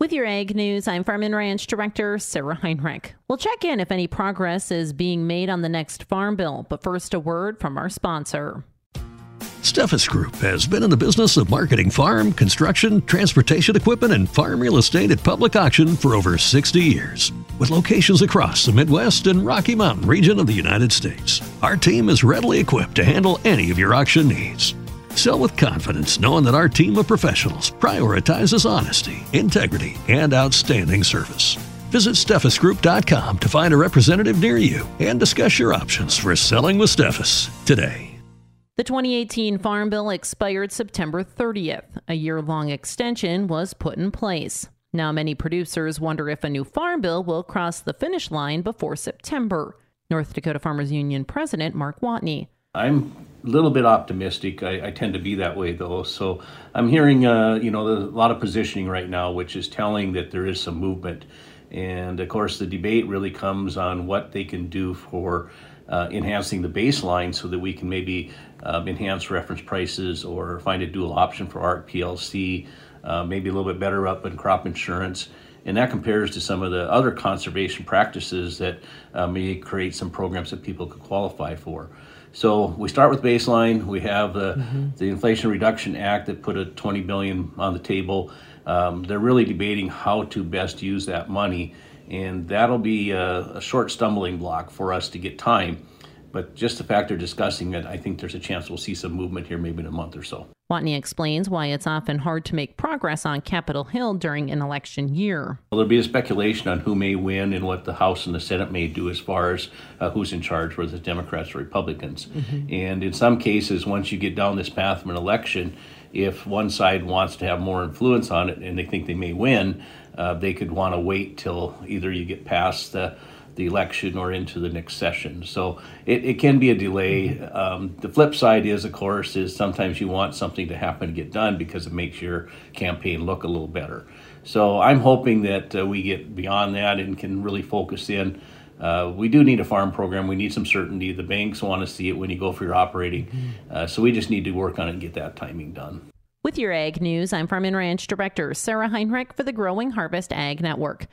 With your ag news, I'm Farm and Ranch Director Sarah Heinrich. We'll check in if any progress is being made on the next farm bill, but first a word from our sponsor. Steffes Group has been in the business of marketing farm, construction, transportation equipment, and farm real estate at public auction for over 60 years. With locations across the Midwest and Rocky Mountain region of the United States, our team is readily equipped to handle any of your auction needs. Sell with confidence, knowing that our team of professionals prioritizes honesty, integrity, and outstanding service. Visit SteffesGroup.com to find a representative near you and discuss your options for selling with Steffes today. The 2018 Farm Bill expired September 30th. A year long extension was put in place. Now, many producers wonder if a new Farm Bill will cross the finish line before September. North Dakota Farmers Union President Mark Watne. I'm a little bit optimistic. I, I, tend to be that way though. So I'm hearing, uh, you know, a lot of positioning right now, which is telling that there is some movement. And of course, the debate really comes on what they can do for uh, enhancing the baseline so that we can maybe um, enhance reference prices or find a dual option for ARC PLC, uh, maybe a little bit better up in crop insurance. And that compares to some of the other conservation practices that uh, may create some programs that people could qualify for. So we start with baseline. We have the, mm-hmm. the Inflation Reduction Act that put a 20 billion on the table. Um, they're really debating how to best use that money, and that'll be a, a short stumbling block for us to get time. But just the fact they're discussing it, I think there's a chance we'll see some movement here maybe in a month or so. Watne explains why it's often hard to make progress on Capitol Hill during an election year. Well, there'll be a speculation on who may win and what the House and the Senate may do as far as uh, who's in charge, whether it's Democrats or Republicans. Mm-hmm. And in some cases, once you get down this path of an election, if one side wants to have more influence on it and they think they may win, uh, they could want to wait till either you get past the the election or into the next session. So it, it can be a delay. Um, the flip side is, of course, is sometimes you want something to happen to get done because it makes your campaign look a little better. So I'm hoping that uh, we get beyond that and can really focus in. Uh, we do need a farm program. We need some certainty. The banks want to see it when you go for your operating. Mm-hmm. Uh, so we just need to work on it and get that timing done. With your Ag News, I'm Farm and Ranch Director Sarah Heinrich for the Growing Harvest Ag Network.